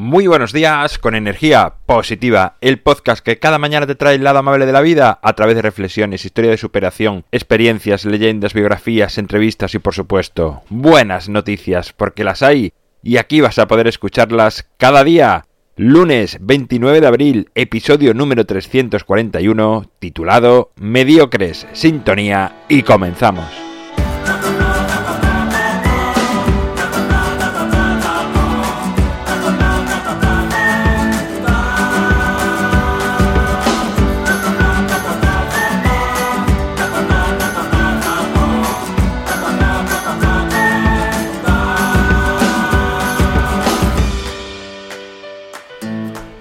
Muy buenos días, con energía positiva, el podcast que cada mañana te trae el lado amable de la vida a través de reflexiones, historia de superación, experiencias, leyendas, biografías, entrevistas y por supuesto, buenas noticias, porque las hay y aquí vas a poder escucharlas cada día. Lunes 29 de abril, episodio número 341, titulado Mediocres, Sintonía y comenzamos.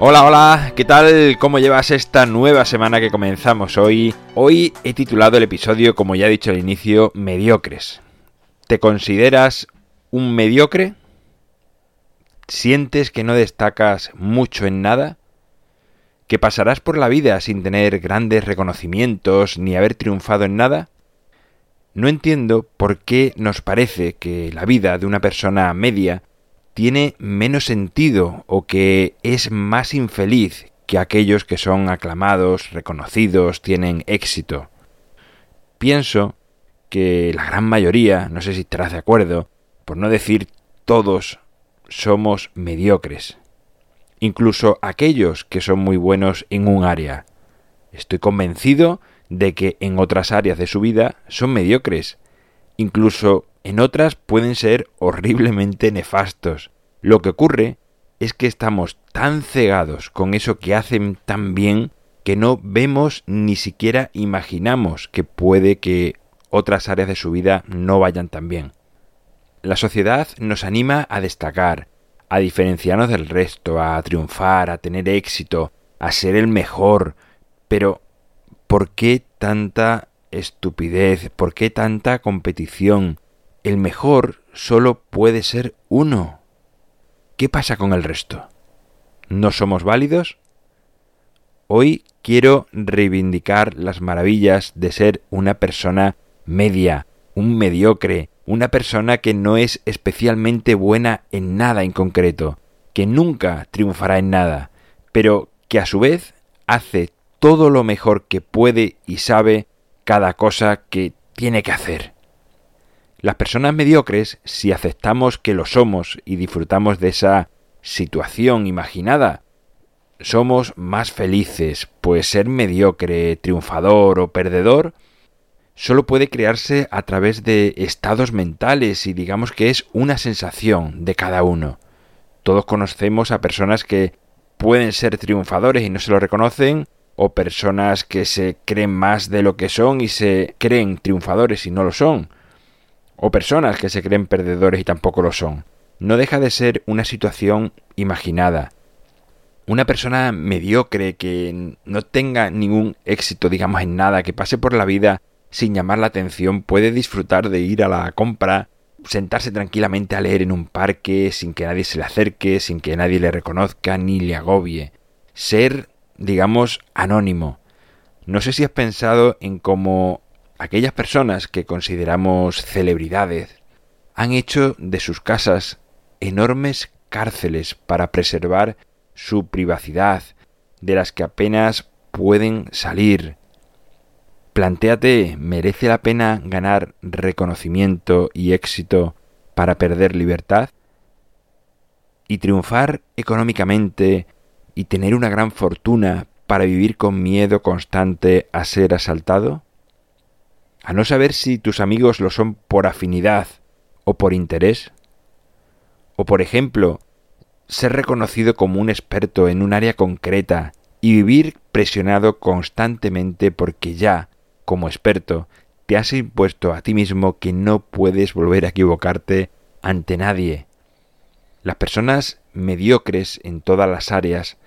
Hola, hola, ¿qué tal? ¿Cómo llevas esta nueva semana que comenzamos hoy? Hoy he titulado el episodio, como ya he dicho al inicio, Mediocres. ¿Te consideras un mediocre? ¿Sientes que no destacas mucho en nada? ¿Que pasarás por la vida sin tener grandes reconocimientos ni haber triunfado en nada? No entiendo por qué nos parece que la vida de una persona media tiene menos sentido o que es más infeliz que aquellos que son aclamados, reconocidos, tienen éxito. Pienso que la gran mayoría, no sé si estarás de acuerdo, por no decir todos, somos mediocres. Incluso aquellos que son muy buenos en un área. Estoy convencido de que en otras áreas de su vida son mediocres. Incluso en otras pueden ser horriblemente nefastos. Lo que ocurre es que estamos tan cegados con eso que hacen tan bien que no vemos ni siquiera imaginamos que puede que otras áreas de su vida no vayan tan bien. La sociedad nos anima a destacar, a diferenciarnos del resto, a triunfar, a tener éxito, a ser el mejor, pero ¿por qué tanta estupidez? ¿Por qué tanta competición? El mejor solo puede ser uno. ¿Qué pasa con el resto? ¿No somos válidos? Hoy quiero reivindicar las maravillas de ser una persona media, un mediocre, una persona que no es especialmente buena en nada en concreto, que nunca triunfará en nada, pero que a su vez hace todo lo mejor que puede y sabe cada cosa que tiene que hacer. Las personas mediocres, si aceptamos que lo somos y disfrutamos de esa situación imaginada, somos más felices, pues ser mediocre, triunfador o perdedor solo puede crearse a través de estados mentales y digamos que es una sensación de cada uno. Todos conocemos a personas que pueden ser triunfadores y no se lo reconocen, o personas que se creen más de lo que son y se creen triunfadores y no lo son o personas que se creen perdedores y tampoco lo son. No deja de ser una situación imaginada. Una persona mediocre que no tenga ningún éxito, digamos, en nada, que pase por la vida sin llamar la atención, puede disfrutar de ir a la compra, sentarse tranquilamente a leer en un parque, sin que nadie se le acerque, sin que nadie le reconozca ni le agobie. Ser, digamos, anónimo. No sé si has pensado en cómo aquellas personas que consideramos celebridades han hecho de sus casas enormes cárceles para preservar su privacidad, de las que apenas pueden salir. Plantéate, ¿merece la pena ganar reconocimiento y éxito para perder libertad? ¿Y triunfar económicamente y tener una gran fortuna para vivir con miedo constante a ser asaltado? a no saber si tus amigos lo son por afinidad o por interés, o por ejemplo, ser reconocido como un experto en un área concreta y vivir presionado constantemente porque ya, como experto, te has impuesto a ti mismo que no puedes volver a equivocarte ante nadie. Las personas mediocres en todas las áreas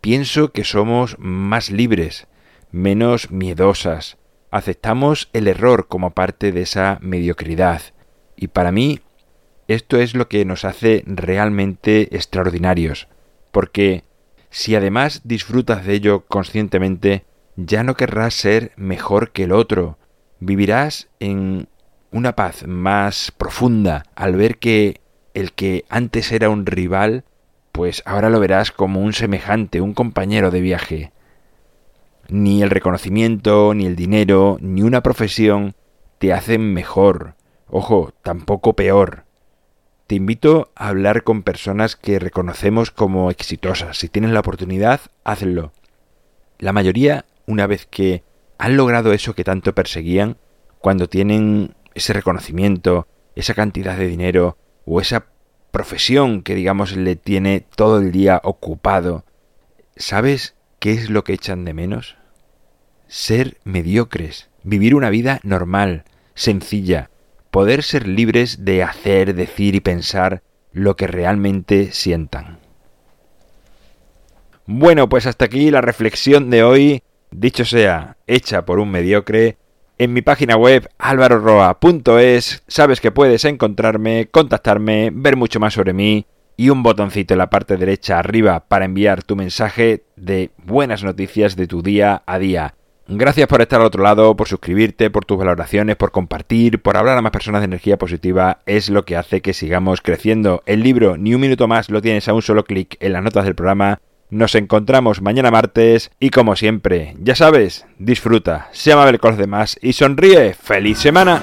pienso que somos más libres, menos miedosas, aceptamos el error como parte de esa mediocridad. Y para mí, esto es lo que nos hace realmente extraordinarios. Porque si además disfrutas de ello conscientemente, ya no querrás ser mejor que el otro. Vivirás en una paz más profunda al ver que el que antes era un rival pues ahora lo verás como un semejante, un compañero de viaje. Ni el reconocimiento, ni el dinero, ni una profesión te hacen mejor, ojo, tampoco peor. Te invito a hablar con personas que reconocemos como exitosas. Si tienes la oportunidad, hazlo. La mayoría, una vez que han logrado eso que tanto perseguían, cuando tienen ese reconocimiento, esa cantidad de dinero o esa profesión que digamos le tiene todo el día ocupado, ¿sabes qué es lo que echan de menos? Ser mediocres, vivir una vida normal, sencilla, poder ser libres de hacer, decir y pensar lo que realmente sientan. Bueno, pues hasta aquí la reflexión de hoy, dicho sea, hecha por un mediocre, en mi página web alvaroroa.es sabes que puedes encontrarme, contactarme, ver mucho más sobre mí y un botoncito en la parte derecha arriba para enviar tu mensaje de buenas noticias de tu día a día. Gracias por estar al otro lado, por suscribirte, por tus valoraciones, por compartir, por hablar a más personas de energía positiva. Es lo que hace que sigamos creciendo. El libro Ni un minuto más lo tienes a un solo clic en las notas del programa. Nos encontramos mañana martes y como siempre, ya sabes, disfruta, sea amable con los demás y sonríe. ¡Feliz semana!